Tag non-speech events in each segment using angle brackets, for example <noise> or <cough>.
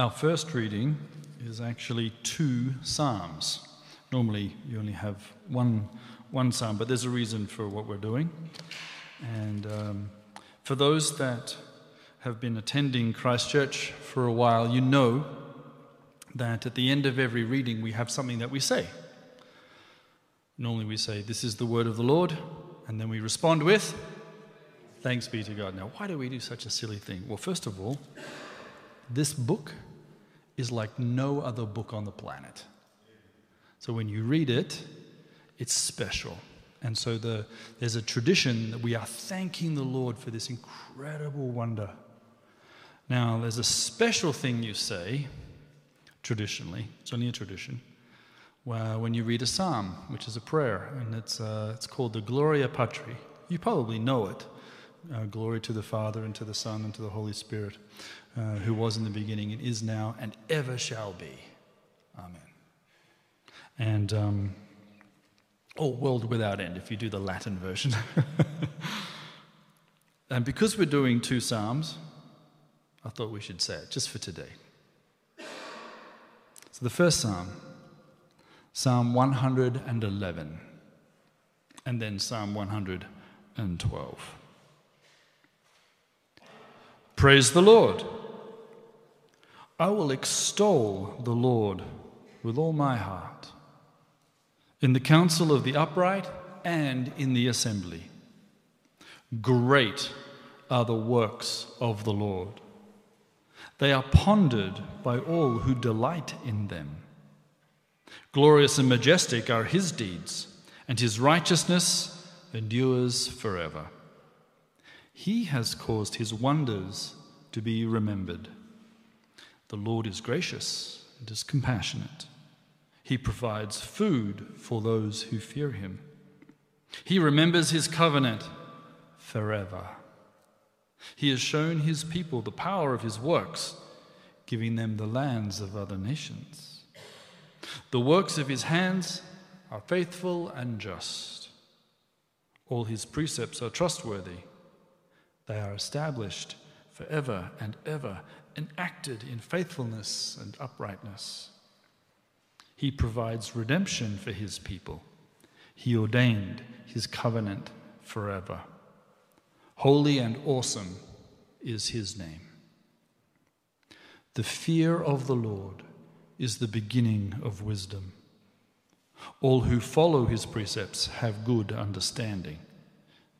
Our first reading is actually two Psalms. Normally, you only have one, one Psalm, but there's a reason for what we're doing. And um, for those that have been attending Christchurch for a while, you know that at the end of every reading we have something that we say. Normally we say, This is the word of the Lord, and then we respond with, Thanks be to God. Now, why do we do such a silly thing? Well, first of all, this book is like no other book on the planet. So when you read it, it's special. And so the, there's a tradition that we are thanking the Lord for this incredible wonder. Now, there's a special thing you say, traditionally, it's only a tradition, where when you read a psalm, which is a prayer, and it's, uh, it's called the Gloria Patri. You probably know it. Uh, glory to the Father, and to the Son, and to the Holy Spirit, uh, who was in the beginning, and is now, and ever shall be. Amen. And, um, or world without end, if you do the Latin version. <laughs> and because we're doing two Psalms, I thought we should say it just for today. So the first Psalm, Psalm 111, and then Psalm 112. Praise the Lord. I will extol the Lord with all my heart, in the council of the upright and in the assembly. Great are the works of the Lord. They are pondered by all who delight in them. Glorious and majestic are his deeds, and his righteousness endures forever. He has caused his wonders to be remembered. The Lord is gracious and is compassionate. He provides food for those who fear him. He remembers his covenant forever. He has shown his people the power of his works, giving them the lands of other nations. The works of his hands are faithful and just. All his precepts are trustworthy. They are established forever and ever, enacted in faithfulness and uprightness. He provides redemption for his people. He ordained his covenant forever. Holy and awesome is his name. The fear of the Lord is the beginning of wisdom. All who follow his precepts have good understanding.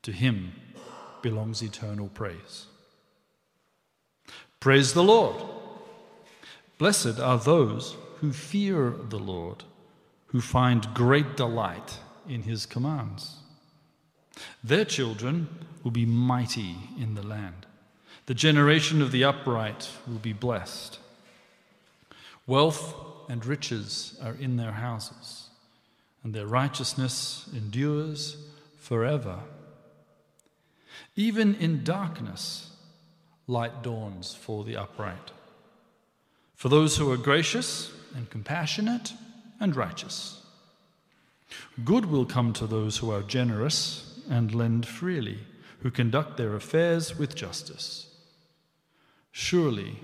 To him, belongs eternal praise. Praise the Lord. Blessed are those who fear the Lord, who find great delight in his commands. Their children will be mighty in the land. The generation of the upright will be blessed. Wealth and riches are in their houses, and their righteousness endures forever. Even in darkness, light dawns for the upright. For those who are gracious and compassionate and righteous. Good will come to those who are generous and lend freely, who conduct their affairs with justice. Surely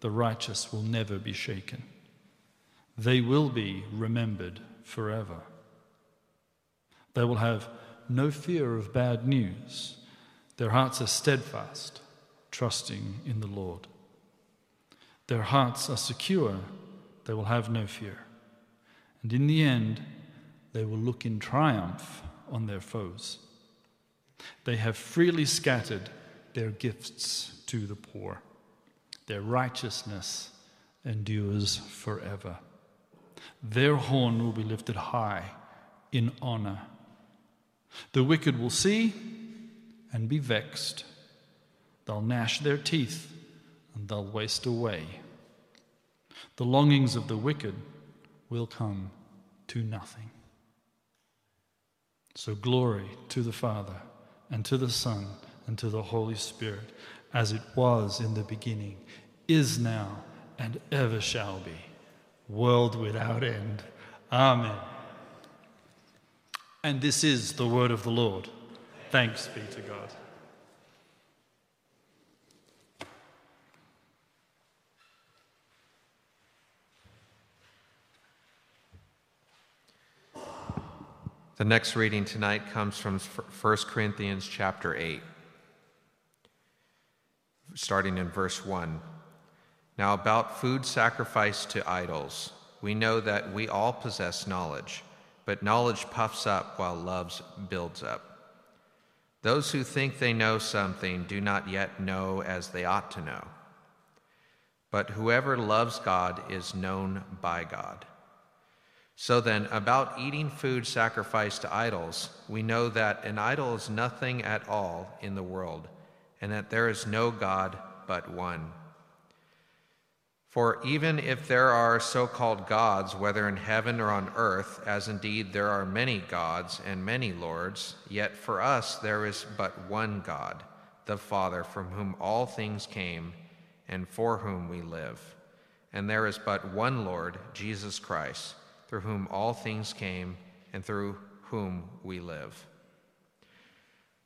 the righteous will never be shaken. They will be remembered forever. They will have no fear of bad news their hearts are steadfast, trusting in the Lord. Their hearts are secure, they will have no fear. And in the end, they will look in triumph on their foes. They have freely scattered their gifts to the poor. Their righteousness endures forever. Their horn will be lifted high in honor. The wicked will see and be vexed. They'll gnash their teeth and they'll waste away. The longings of the wicked will come to nothing. So, glory to the Father, and to the Son, and to the Holy Spirit, as it was in the beginning, is now, and ever shall be, world without end. Amen. And this is the word of the Lord. Thanks be to God. The next reading tonight comes from 1 Corinthians chapter 8, starting in verse 1. Now, about food sacrificed to idols, we know that we all possess knowledge, but knowledge puffs up while love builds up. Those who think they know something do not yet know as they ought to know. But whoever loves God is known by God. So then, about eating food sacrificed to idols, we know that an idol is nothing at all in the world, and that there is no God but one. For even if there are so called gods, whether in heaven or on earth, as indeed there are many gods and many lords, yet for us there is but one God, the Father, from whom all things came and for whom we live. And there is but one Lord, Jesus Christ, through whom all things came and through whom we live.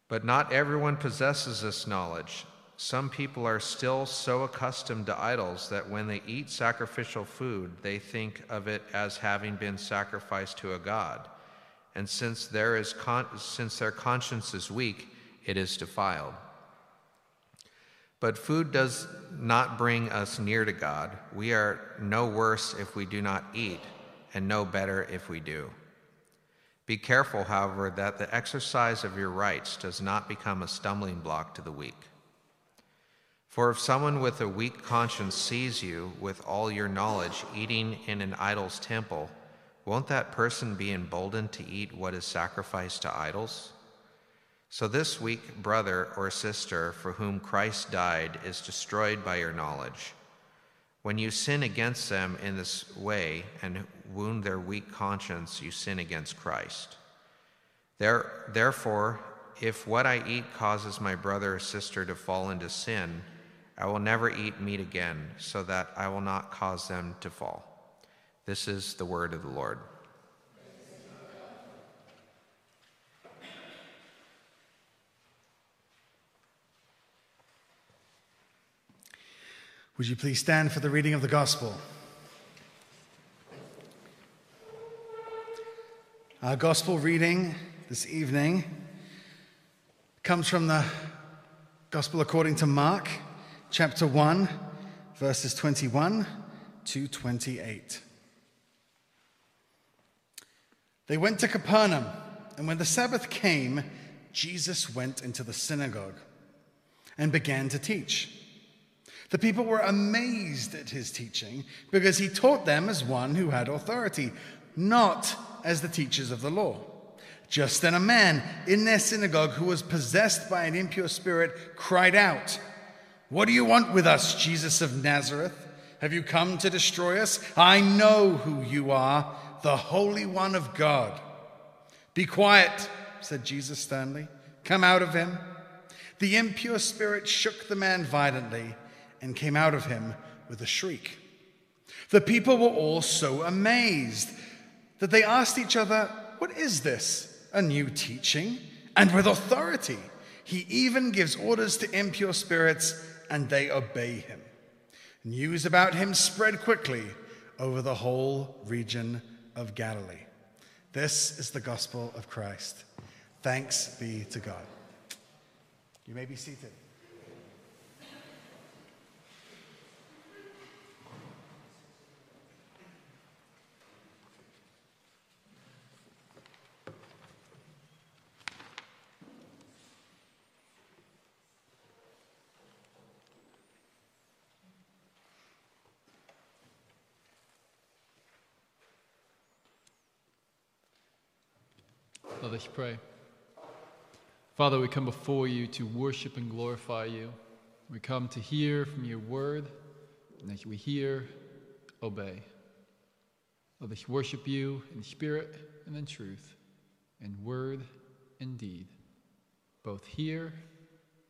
But not everyone possesses this knowledge. Some people are still so accustomed to idols that when they eat sacrificial food, they think of it as having been sacrificed to a god. And since, there is con- since their conscience is weak, it is defiled. But food does not bring us near to God. We are no worse if we do not eat, and no better if we do. Be careful, however, that the exercise of your rights does not become a stumbling block to the weak. For if someone with a weak conscience sees you with all your knowledge eating in an idol's temple, won't that person be emboldened to eat what is sacrificed to idols? So this weak brother or sister for whom Christ died is destroyed by your knowledge. When you sin against them in this way and wound their weak conscience, you sin against Christ. There, therefore, if what I eat causes my brother or sister to fall into sin, I will never eat meat again, so that I will not cause them to fall. This is the word of the Lord. Would you please stand for the reading of the gospel? Our gospel reading this evening comes from the gospel according to Mark chapter 1, verses 21 to 28. They went to Capernaum, and when the Sabbath came, Jesus went into the synagogue and began to teach. The people were amazed at his teaching because he taught them as one who had authority, not as the teachers of the law. Just then, a man in their synagogue who was possessed by an impure spirit cried out, what do you want with us, Jesus of Nazareth? Have you come to destroy us? I know who you are, the Holy One of God. Be quiet, said Jesus sternly. Come out of him. The impure spirit shook the man violently and came out of him with a shriek. The people were all so amazed that they asked each other, What is this? A new teaching? And with authority. He even gives orders to impure spirits and they obey him. News about him spread quickly over the whole region of Galilee. This is the gospel of Christ. Thanks be to God. You may be seated. Let us pray. Father, we come before you to worship and glorify you. We come to hear from your word, and as we hear, obey. Let us worship you in spirit and in truth, in word and deed, both here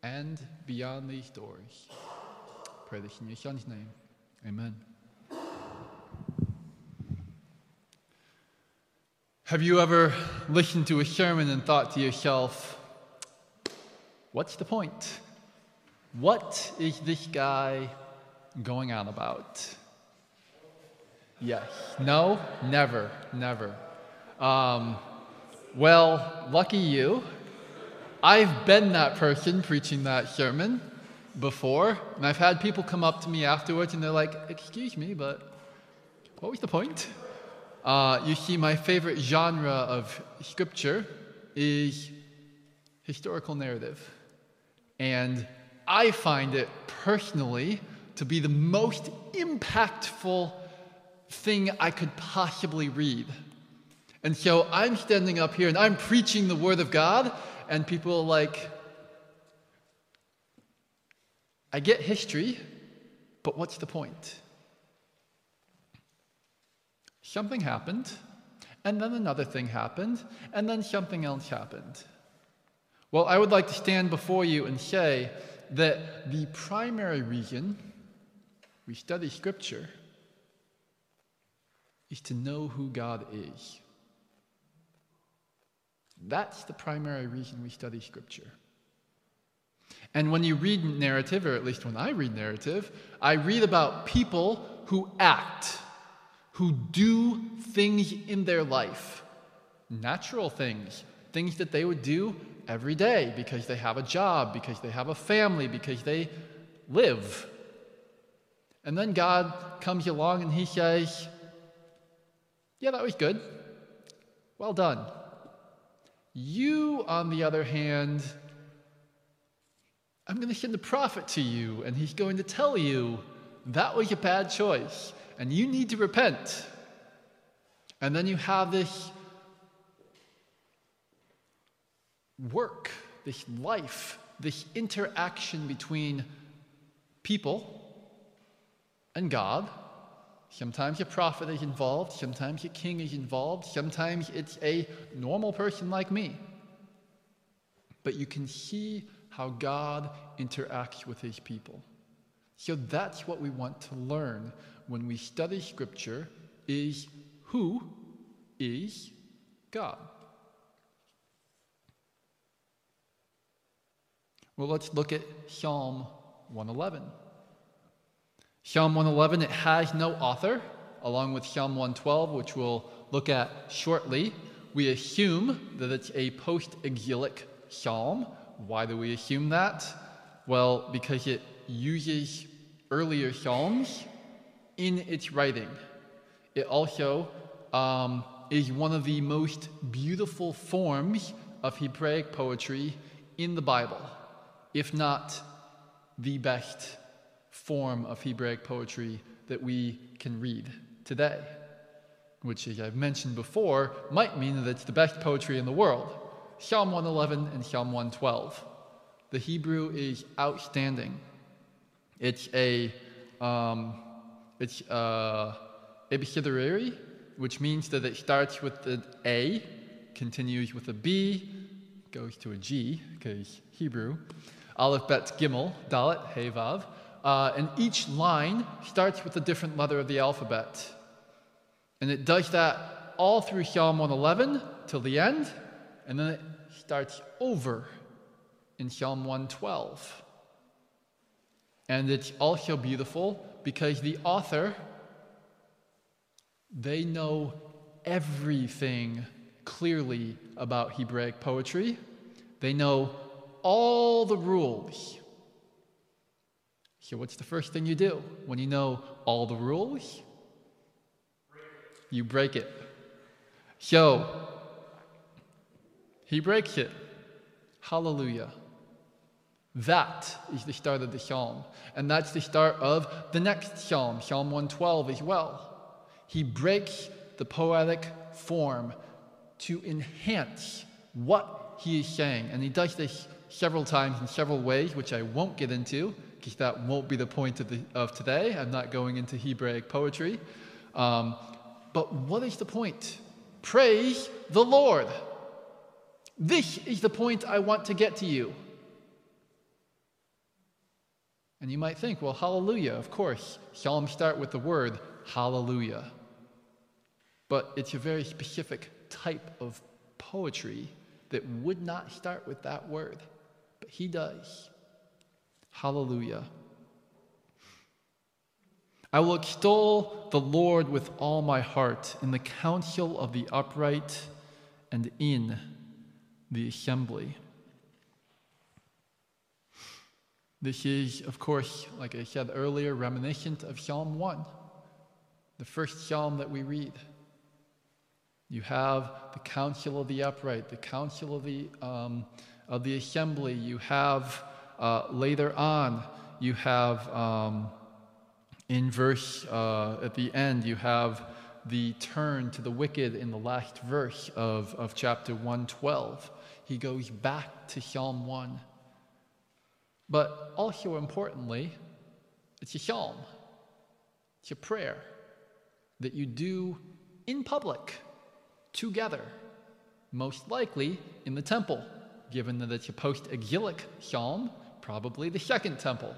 and beyond these doors. Pray this in your Son's name. Amen. Have you ever listened to a sermon and thought to yourself, what's the point? What is this guy going on about? Yes. No? Never. Never. Um, Well, lucky you. I've been that person preaching that sermon before, and I've had people come up to me afterwards and they're like, Excuse me, but what was the point? Uh, you see, my favorite genre of scripture is historical narrative. And I find it personally to be the most impactful thing I could possibly read. And so I'm standing up here and I'm preaching the Word of God, and people are like, I get history, but what's the point? Something happened, and then another thing happened, and then something else happened. Well, I would like to stand before you and say that the primary reason we study Scripture is to know who God is. That's the primary reason we study Scripture. And when you read narrative, or at least when I read narrative, I read about people who act, who do things in their life, natural things, things that they would do every day because they have a job, because they have a family, because they live. And then God comes along and He says, Yeah, that was good. Well done. You, on the other hand, I'm going to send a prophet to you, and he's going to tell you that was a bad choice, and you need to repent. And then you have this work, this life, this interaction between people and God. Sometimes a prophet is involved, sometimes a king is involved, sometimes it's a normal person like me. But you can see how God interacts with his people. So that's what we want to learn when we study scripture is who is God. Well, let's look at Psalm 111. Psalm 111, it has no author, along with Psalm 112, which we'll look at shortly. We assume that it's a post exilic psalm. Why do we assume that? Well, because it uses earlier psalms in its writing. It also um, is one of the most beautiful forms of Hebraic poetry in the Bible if not the best form of Hebraic poetry that we can read today, which, as I've mentioned before, might mean that it's the best poetry in the world. Psalm 111 and Psalm 112. The Hebrew is outstanding. It's a um, it's uh, epistolary, which means that it starts with an A, continues with a B, goes to a G because Hebrew, Aleph, Bet, Gimel, Dalet, Hey, Vav. Uh, and each line starts with a different letter of the alphabet. And it does that all through Psalm 111 till the end, and then it starts over in Psalm 112. And it's also beautiful because the author, they know everything clearly about Hebraic poetry. They know all the rules. So, what's the first thing you do when you know all the rules? You break it. So, he breaks it. Hallelujah. That is the start of the psalm. And that's the start of the next psalm, Psalm 112 as well. He breaks the poetic form to enhance what he is saying. And he does this several times in several ways, which I won't get into because that won't be the point of, the, of today. I'm not going into Hebraic poetry. Um, but what is the point? Praise the Lord. This is the point I want to get to you. And you might think, well, hallelujah, of course. Psalms start with the word hallelujah. But it's a very specific type of poetry that would not start with that word. But he does. Hallelujah. I will extol the Lord with all my heart in the council of the upright and in the assembly. This is, of course, like I said earlier, reminiscent of Psalm 1, the first psalm that we read. You have the council of the upright, the council of the, um, of the assembly. You have uh, later on, you have um, in verse uh, at the end, you have the turn to the wicked in the last verse of, of chapter 112. He goes back to Psalm 1. But also importantly, it's a psalm, it's a prayer that you do in public, together, most likely in the temple, given that it's a post exilic psalm, probably the second temple.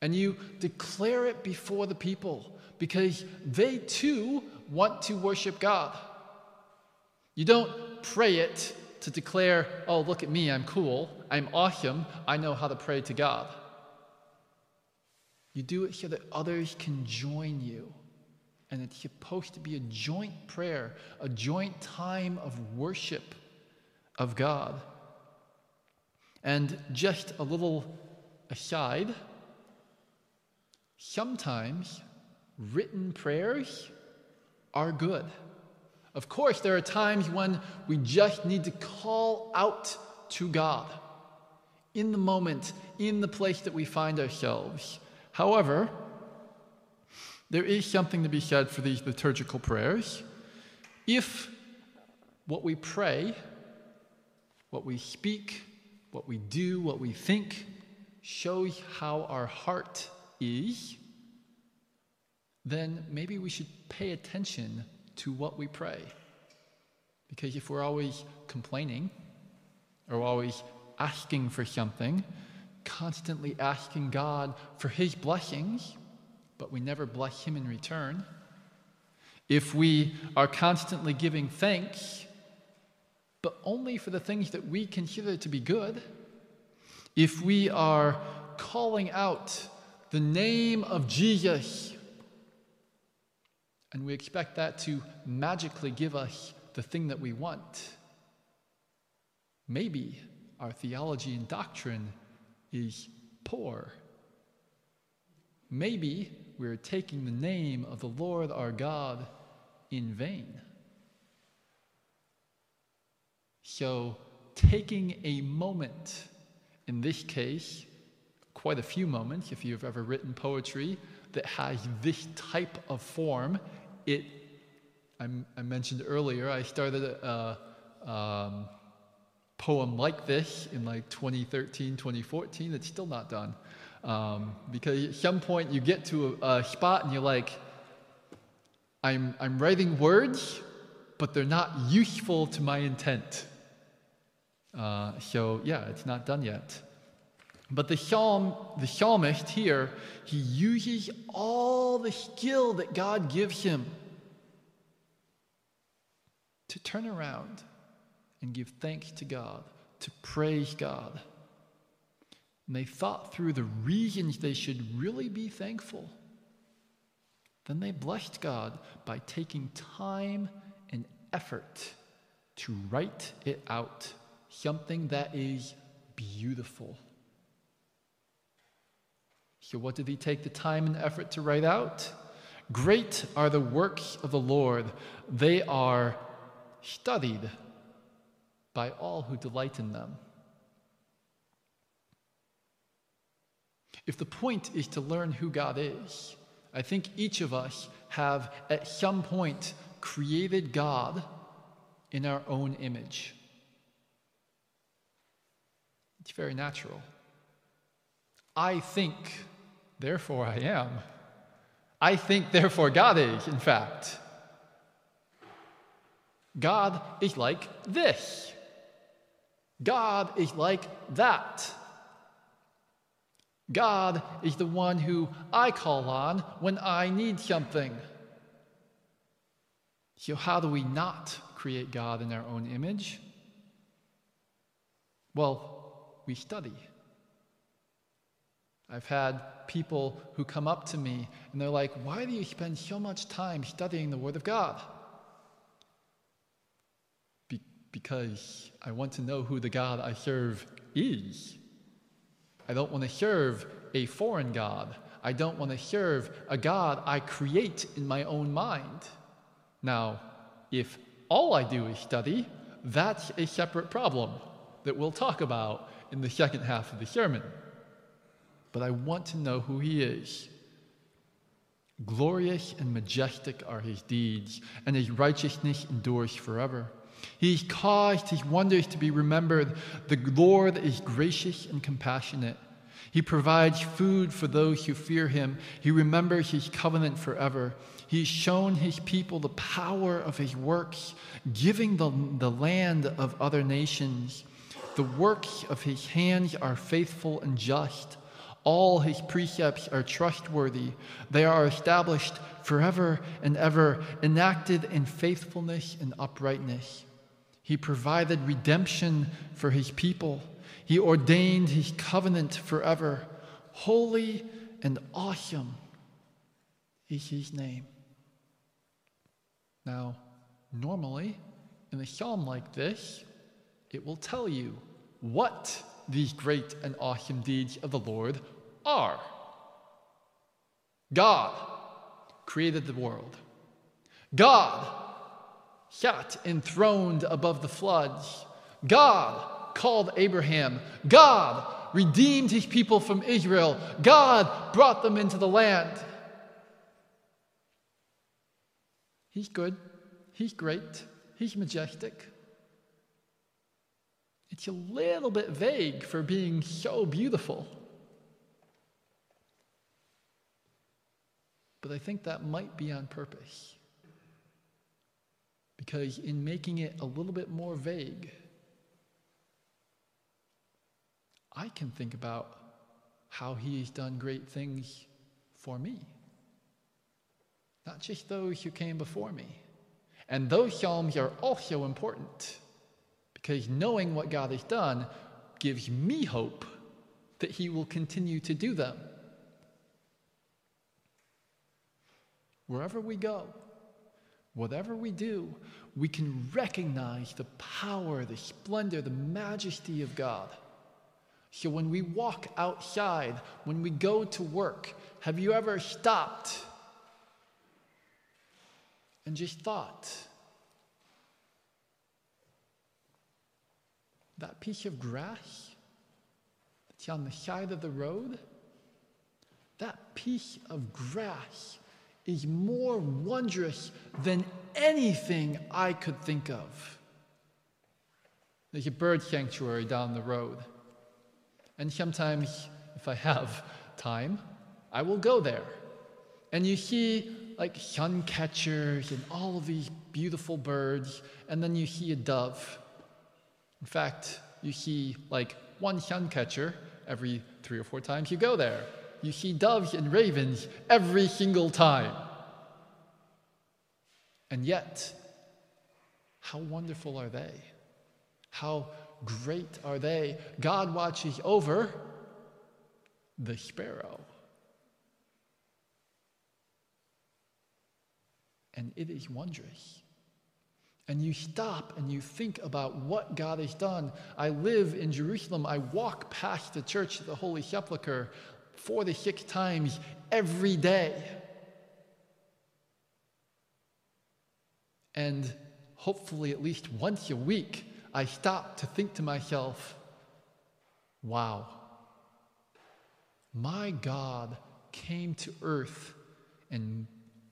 And you declare it before the people because they too want to worship God. You don't pray it to declare, oh, look at me, I'm cool, I'm awesome, I know how to pray to God. You do it so that others can join you. And it's supposed to be a joint prayer, a joint time of worship of God. And just a little aside, sometimes written prayers are good. Of course, there are times when we just need to call out to God in the moment, in the place that we find ourselves. However, there is something to be said for these liturgical prayers. If what we pray, what we speak, what we do, what we think shows how our heart is, then maybe we should pay attention to what we pray. Because if we're always complaining or always asking for something, constantly asking God for His blessings, but we never bless Him in return, if we are constantly giving thanks, but only for the things that we consider to be good, if we are calling out the name of Jesus and we expect that to magically give us the thing that we want. Maybe our theology and doctrine is poor. Maybe we're taking the name of the Lord our God in vain. So, taking a moment, in this case, quite a few moments, if you've ever written poetry that has this type of form, it, I, I mentioned earlier, I started a, a um, poem like this in like 2013, 2014. It's still not done. Um, because at some point you get to a, a spot and you're like, I'm, I'm writing words, but they're not useful to my intent. Uh, so, yeah, it's not done yet. But the psalm, the psalmist here, he uses all the skill that God gives him to turn around and give thanks to God, to praise God. And they thought through the reasons they should really be thankful. Then they blessed God by taking time and effort to write it out, something that is beautiful. So, what did he take the time and effort to write out? Great are the works of the Lord, they are studied by all who delight in them. If the point is to learn who God is, I think each of us have at some point created God in our own image. It's very natural. I think therefore I am. I think, therefore God is, in fact. God is like this. God is like that. God is the one who I call on when I need something. So, how do we not create God in our own image? Well, we study. I've had people who come up to me and they're like, Why do you spend so much time studying the Word of God? because I want to know who the God I serve is. I don't want to serve a foreign God. I don't want to serve a God I create in my own mind. Now, if all I do is study, that's a separate problem that we'll talk about in the second half of the sermon. But I want to know who He is. Glorious and majestic are His deeds, and His righteousness endures forever. He's caused His wonders to be remembered. The Lord is gracious and compassionate. He provides food for those who fear him. He remembers his covenant forever. He's shown his people the power of his works, giving the, the land of other nations. The works of his hands are faithful and just. All his precepts are trustworthy. They are established forever and ever, enacted in faithfulness and uprightness. He provided redemption for his people. He ordained his covenant forever. Holy and awesome is his name. Now, normally, in a psalm like this, it will tell you what these great and awesome deeds of the Lord are. God created the world. God sat enthroned above the floods. God called Abraham. God redeemed his people from Israel. God brought them into the land. He's good. He's great. He's majestic. It's a little bit vague for being so beautiful. But I think that might be on purpose. Because in making it a little bit more vague, I can think about how He has done great things for me. Not just those who came before me. And those Psalms are also important because knowing what God has done gives me hope that He will continue to do them. Wherever we go, whatever we do, we can recognize the power, the splendor, the majesty of God. So when we walk outside, when we go to work, have you ever stopped and just thought, that piece of grass that's on the side of the road, that piece of grass is more wondrous than anything I could think of. There's a bird sanctuary down the road. And sometimes, if I have <laughs> time, I will go there. And you see like suncatchers and all of these beautiful birds, and then you see a dove. In fact, you see like one suncatcher every three or four times you go there. You see doves and ravens every single time. And yet, how wonderful are they? How great are they? God watches over the sparrow. And it is wondrous. And you stop and you think about what God has done. I live in Jerusalem. I walk past the church of the Holy Sepulchre four to six times every day. And hopefully, at least once a week, I stop to think to myself, wow, my God came to earth and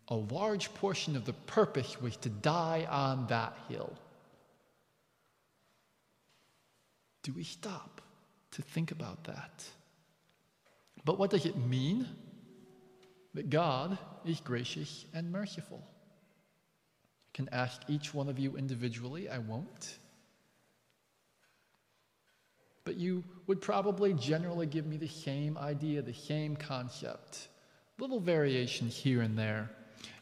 a large portion of the purpose was to die on that hill. Do we stop to think about that? But what does it mean? That God is gracious and merciful. I can ask each one of you individually, I won't. But you would probably generally give me the same idea, the same concept. Little variations here and there.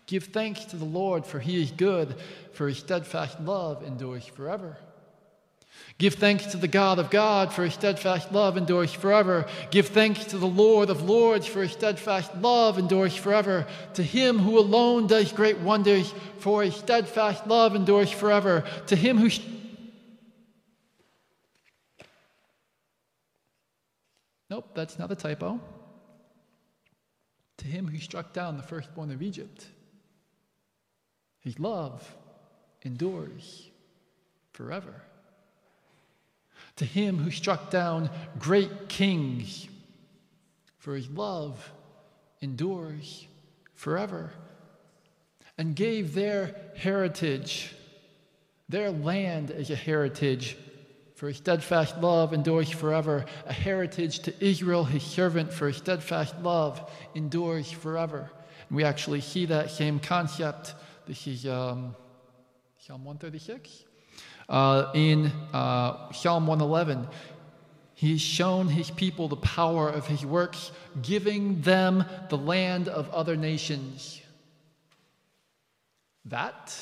Give thanks to the Lord, for he is good, for his steadfast love endures forever. Give thanks to the God of God, for his steadfast love endures forever. Give thanks to the Lord of lords, for his steadfast love endures forever. To him who alone does great wonders, for his steadfast love endures forever. To him who Nope, that's not a typo. To him who struck down the firstborn of Egypt, his love endures forever. To him who struck down great kings, for his love endures forever. And gave their heritage, their land as a heritage for his steadfast love endures forever, a heritage to Israel, his servant, for his steadfast love endures forever. And we actually see that same concept. This is um, Psalm 136. Uh, in uh, Psalm 111, he's shown his people the power of his works, giving them the land of other nations. That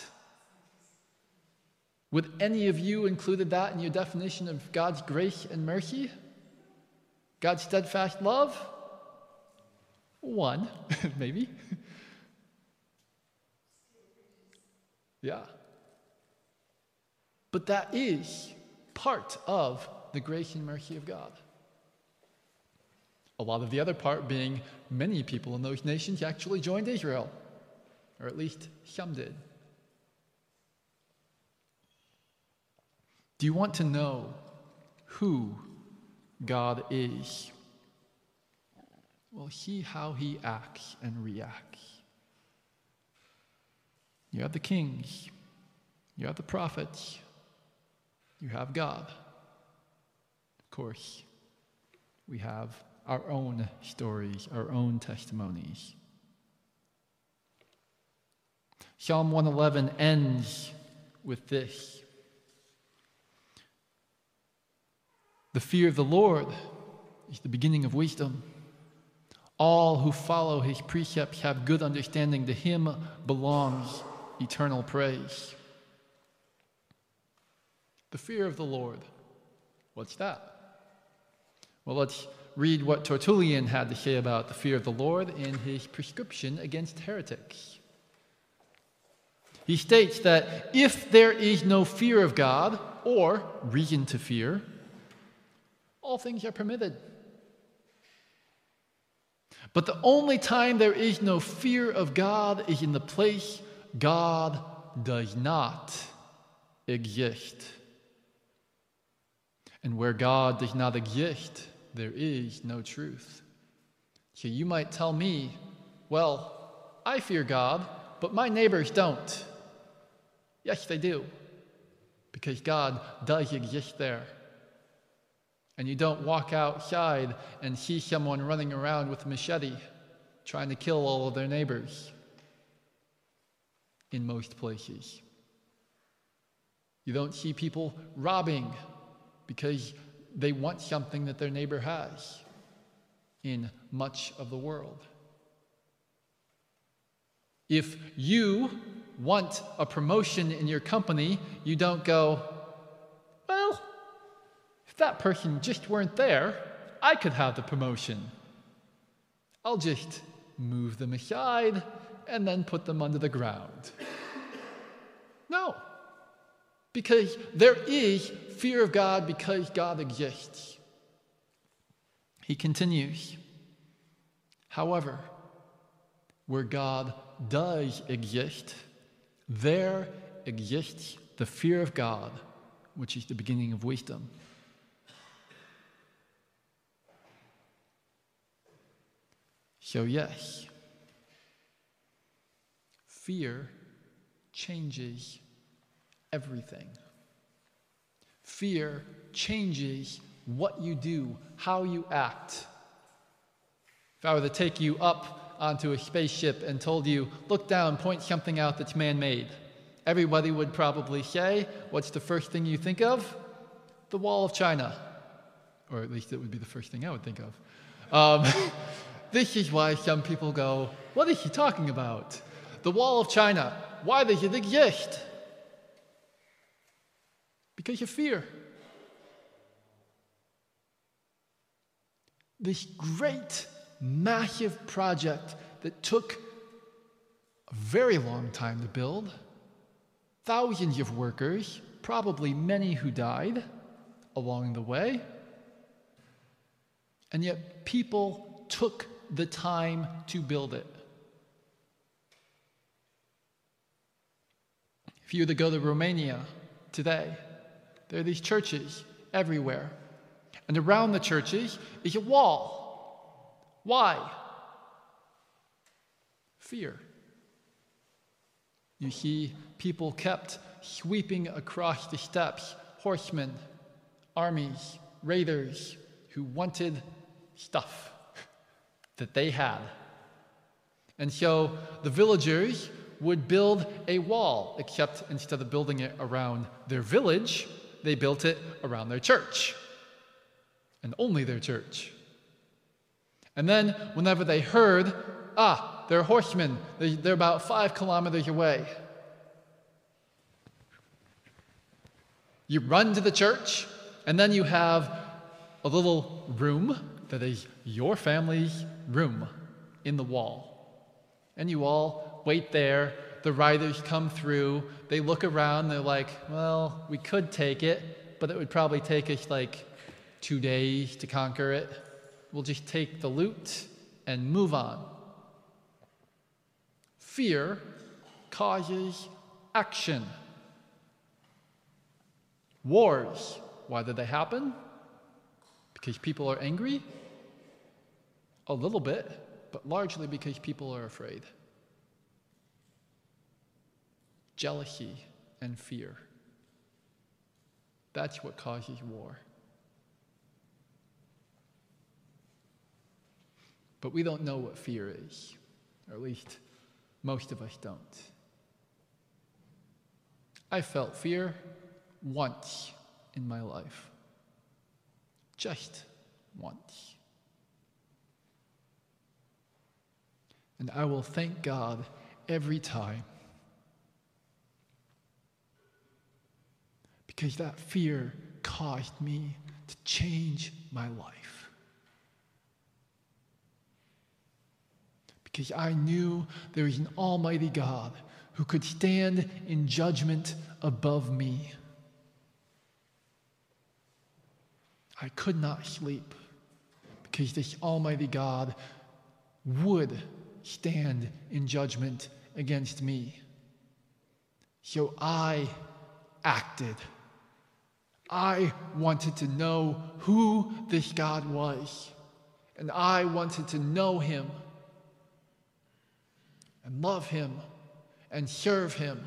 would any of you included that in your definition of God's grace and mercy? God's steadfast love? One, <laughs> maybe. <laughs> yeah. But that is part of the grace and mercy of God. A lot of the other part being many people in those nations actually joined Israel, or at least some did. Do you want to know who God is? Well, see how he acts and reacts. You have the kings, you have the prophets, you have God. Of course, we have our own stories, our own testimonies. Psalm 111 ends with this. The fear of the Lord is the beginning of wisdom. All who follow his precepts have good understanding. To him belongs eternal praise. The fear of the Lord. What's that? Well, let's read what Tertullian had to say about the fear of the Lord in his prescription against heretics. He states that if there is no fear of God, or reason to fear, all things are permitted. But the only time there is no fear of God is in the place God does not exist. And where God does not exist, there is no truth. So you might tell me, well, I fear God, but my neighbors don't. Yes, they do, because God does exist there and you don't walk outside and see someone running around with a machete trying to kill all of their neighbors in most places. You don't see people robbing because they want something that their neighbor has in much of the world. If you want a promotion in your company, you don't go, well, if that person just weren't there, I could have the promotion. I'll just move them aside and then put them under the ground. No. Because there is fear of God because God exists. He continues. However, where God does exist, there exists the fear of God, which is the beginning of wisdom. So, yes, fear changes everything. Fear changes what you do, how you act. If I were to take you up onto a spaceship and told you, look down, point something out that's man made, everybody would probably say, What's the first thing you think of? The Wall of China. Or at least it would be the first thing I would think of. Um, <laughs> This is why some people go, What is he talking about? The Wall of China. Why does it exist? Because of fear. This great, massive project that took a very long time to build, thousands of workers, probably many who died along the way And yet, people took the time to build it. If you were to go to Romania today, there are these churches everywhere. And around the churches is a wall. Why? Fear. You see, people kept sweeping across the steppes horsemen, armies, raiders who wanted stuff <laughs> that they had. And so the villagers would build a wall, except instead of building it around their village, they built it around their church, and only their church. And then, whenever they heard, ah, they're horsemen, they're about five kilometers away, you run to the church, and then you have a little room that is your family's room in the wall. And you all wait there. The riders come through. They look around. They're like, well, we could take it, but it would probably take us like two days to conquer it. We'll just take the loot and move on. Fear causes action. Wars, why do they happen? Because people are angry? A little bit, but largely because people are afraid. Jealousy and fear. That's what causes war. But we don't know what fear is, or at least most of us don't. I felt fear once in my life. Just once. And I will thank God every time. Because that fear caused me to change my life. Because I knew there is an Almighty God who could stand in judgment above me. I could not sleep because this Almighty God would stand in judgment against me. So I acted. I wanted to know who this God was, and I wanted to know him and love him and serve him.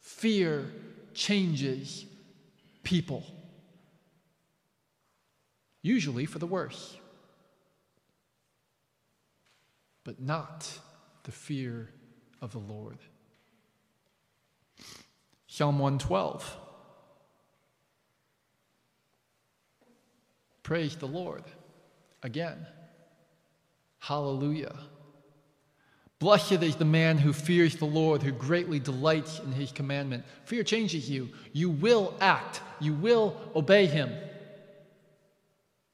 Fear changes people usually for the worse, but not the fear of the Lord. Psalm 112. Praise the Lord. Again. Hallelujah. Blessed is the man who fears the Lord, who greatly delights in his commandment. Fear changes you. You will act, you will obey him.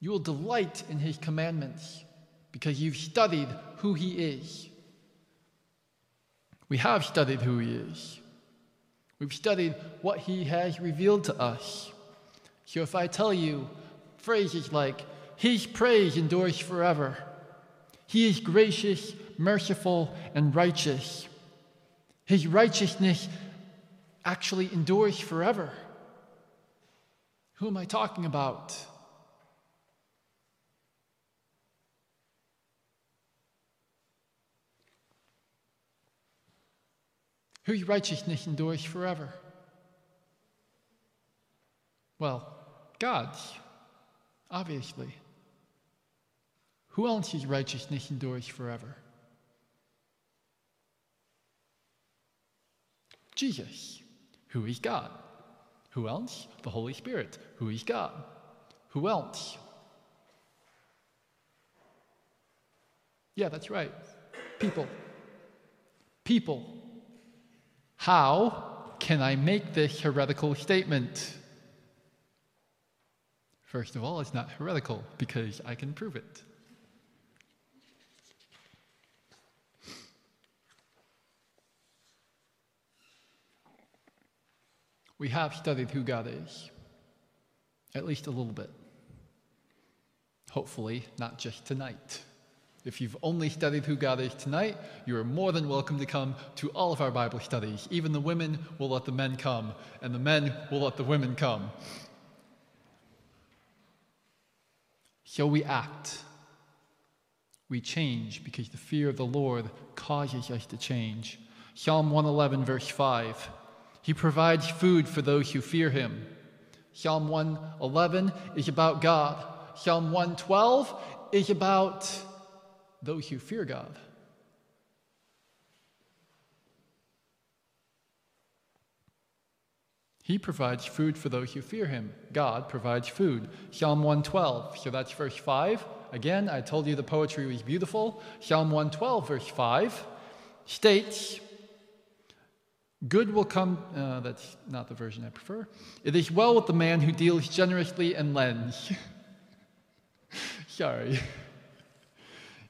You will delight in his commandments because you've studied who he is. We have studied who he is. We've studied what he has revealed to us. So if I tell you phrases like, His praise endures forever, He is gracious, merciful, and righteous, His righteousness actually endures forever. Who am I talking about? whose righteousness endures forever? Well, God's, obviously. Who else else's righteousness endures forever? Jesus, who is God. Who else? The Holy Spirit, who is God. Who else? Yeah, that's right. People. People how can I make this heretical statement? First of all, it's not heretical because I can prove it. We have studied who God is, at least a little bit. Hopefully, not just tonight. If you've only studied who God is tonight, you are more than welcome to come to all of our Bible studies. Even the women will let the men come, and the men will let the women come. So we act. We change because the fear of the Lord causes us to change. Psalm 111, verse 5. He provides food for those who fear him. Psalm 111 is about God. Psalm 112 is about those who fear God. He provides food for those who fear him. God provides food. Psalm 112. So that's verse 5. Again, I told you the poetry was beautiful. Psalm 112, verse 5 states, Good will come, uh, that's not the version I prefer. It is well with the man who deals generously and lends. <laughs> Sorry.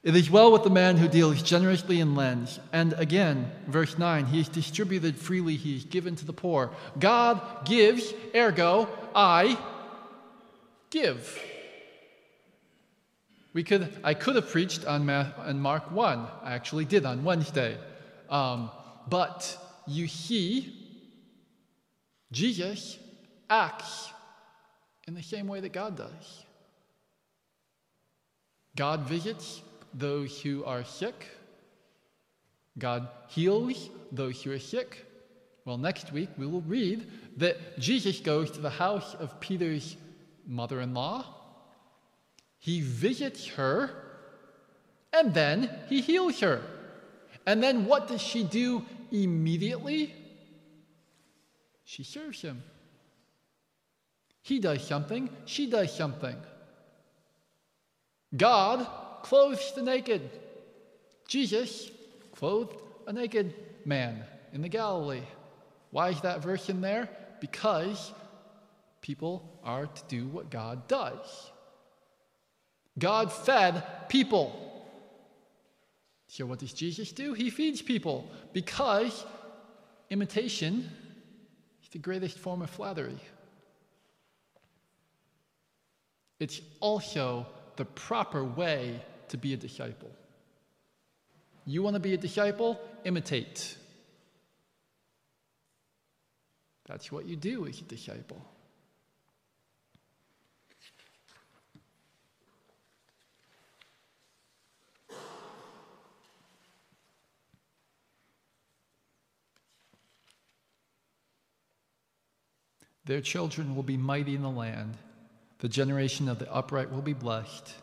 It is well with the man who deals generously and lends. And again, verse 9, he is distributed freely, he is given to the poor. God gives, ergo, I give. We could, I could have preached on, Ma- on Mark 1. I actually did on Wednesday. Um, but you see, Jesus acts in the same way that God does. God visits those who are sick. God heals those who are sick. Well, next week we will read that Jesus goes to the house of Peter's mother in law. He visits her, and then he heals her. And then what does she do immediately? She serves him. He does something, she does something. God clothes the naked. Jesus clothed a naked man in the Galilee. Why is that verse in there? Because people are to do what God does. God fed people. So, what does Jesus do? He feeds people because imitation is the greatest form of flattery. It's also the proper way to be a disciple. You want to be a disciple? Imitate. That's what you do as a disciple. Their children will be mighty in the land. The generation of the upright will be blessed.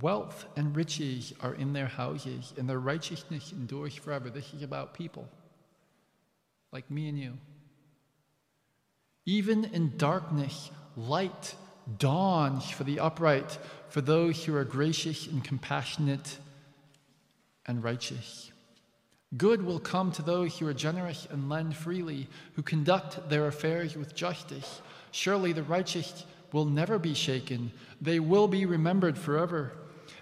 Wealth and riches are in their houses, and their righteousness endures forever. This is about people like me and you. Even in darkness, light dawns for the upright, for those who are gracious and compassionate and righteous. Good will come to those who are generous and lend freely, who conduct their affairs with justice. Surely the righteous will never be shaken, they will be remembered forever.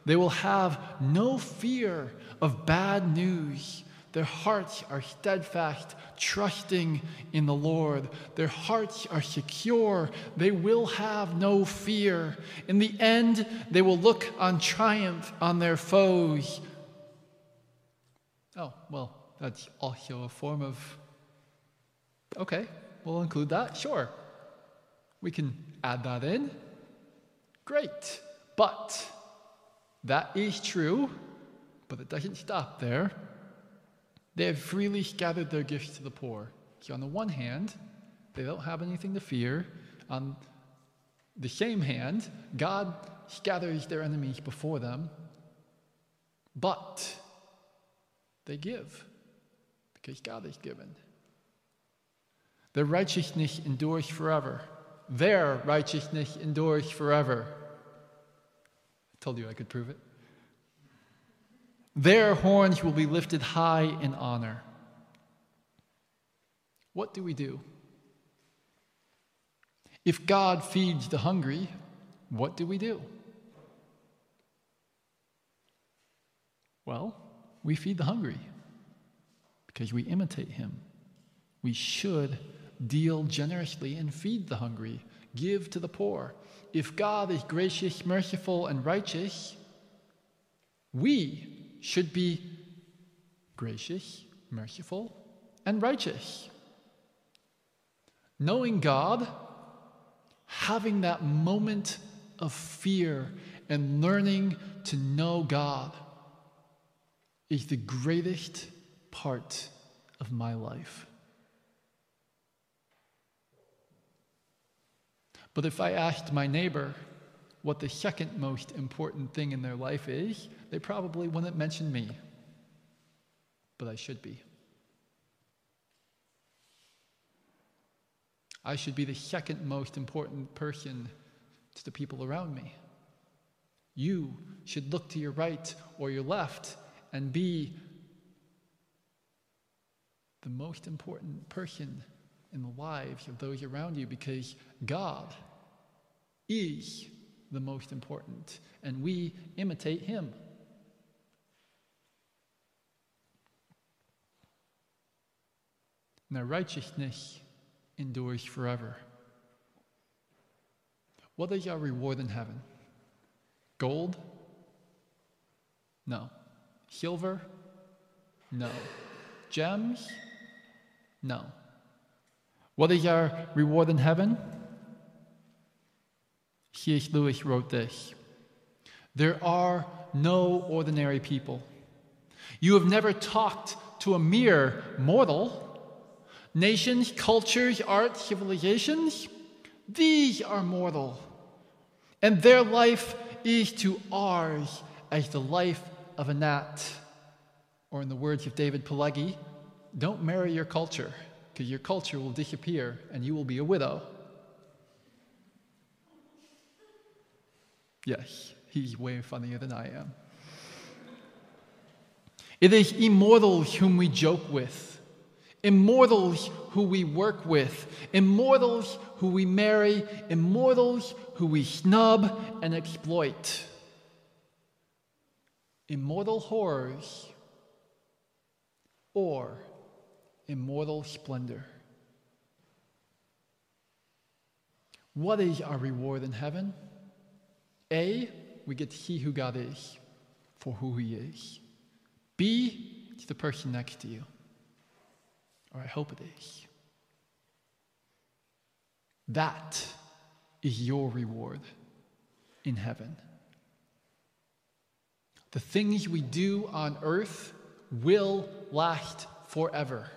They will have no fear of bad news. Their hearts are steadfast, trusting in the Lord. Their hearts are secure. They will have no fear. In the end, they will look on triumph on their foes. Oh, well, that's also a form of. Okay, we'll include that. Sure. We can add that in. Great. But that is true, but it doesn't stop there. They have freely scattered their gifts to the poor. So, on the one hand, they don't have anything to fear. On the same hand, God scatters their enemies before them, but they give because God has given. Their righteousness endures forever. Their righteousness endures forever. I Told you I could prove it. Their horns will be lifted high in honor. What do we do? If God feeds the hungry, what do we do? Well, we feed the hungry because we imitate him. We should deal generously and feed the hungry. give to the poor. If God is gracious, merciful, and righteous, we should be gracious, merciful, and righteous. Knowing God, having that moment of fear and learning to know God is the greatest part of my life. But if I asked my neighbor what the second most important thing in their life is, they probably wouldn't mention me. But I should be. I should be the second most important person to the people around me. You should look to your right or your left and be the most important person in the lives of those around you because God is the most important and we imitate Him. Now, righteousness endures forever. What is our reward in heaven? Gold? No. Silver? No. Gems? No. What is our reward in heaven? C.S. Lewis wrote this There are no ordinary people. You have never talked to a mere mortal. Nations, cultures, arts, civilizations, these are mortal. And their life is to ours as the life of a gnat. Or, in the words of David Pileggi, don't marry your culture, because your culture will disappear and you will be a widow. Yes, he's way funnier than I am. It is immortals whom we joke with, immortals who we work with, immortals who we marry, immortals who we snub and exploit. Immortal horrors or immortal splendor. What is our reward in heaven? A, we get to see who God is for who He is. B, it's the person next to you. Or I hope it is. That is your reward in heaven. The things we do on earth will last forever.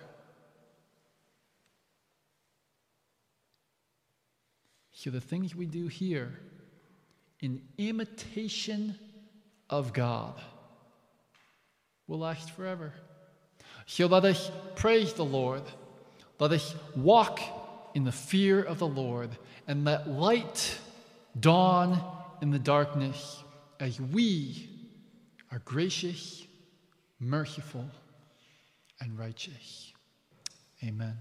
So the things we do here in imitation of God will last forever. So let us praise the Lord. Let us walk in the fear of the Lord and let light dawn in the darkness as we are gracious, merciful, and righteous. Amen.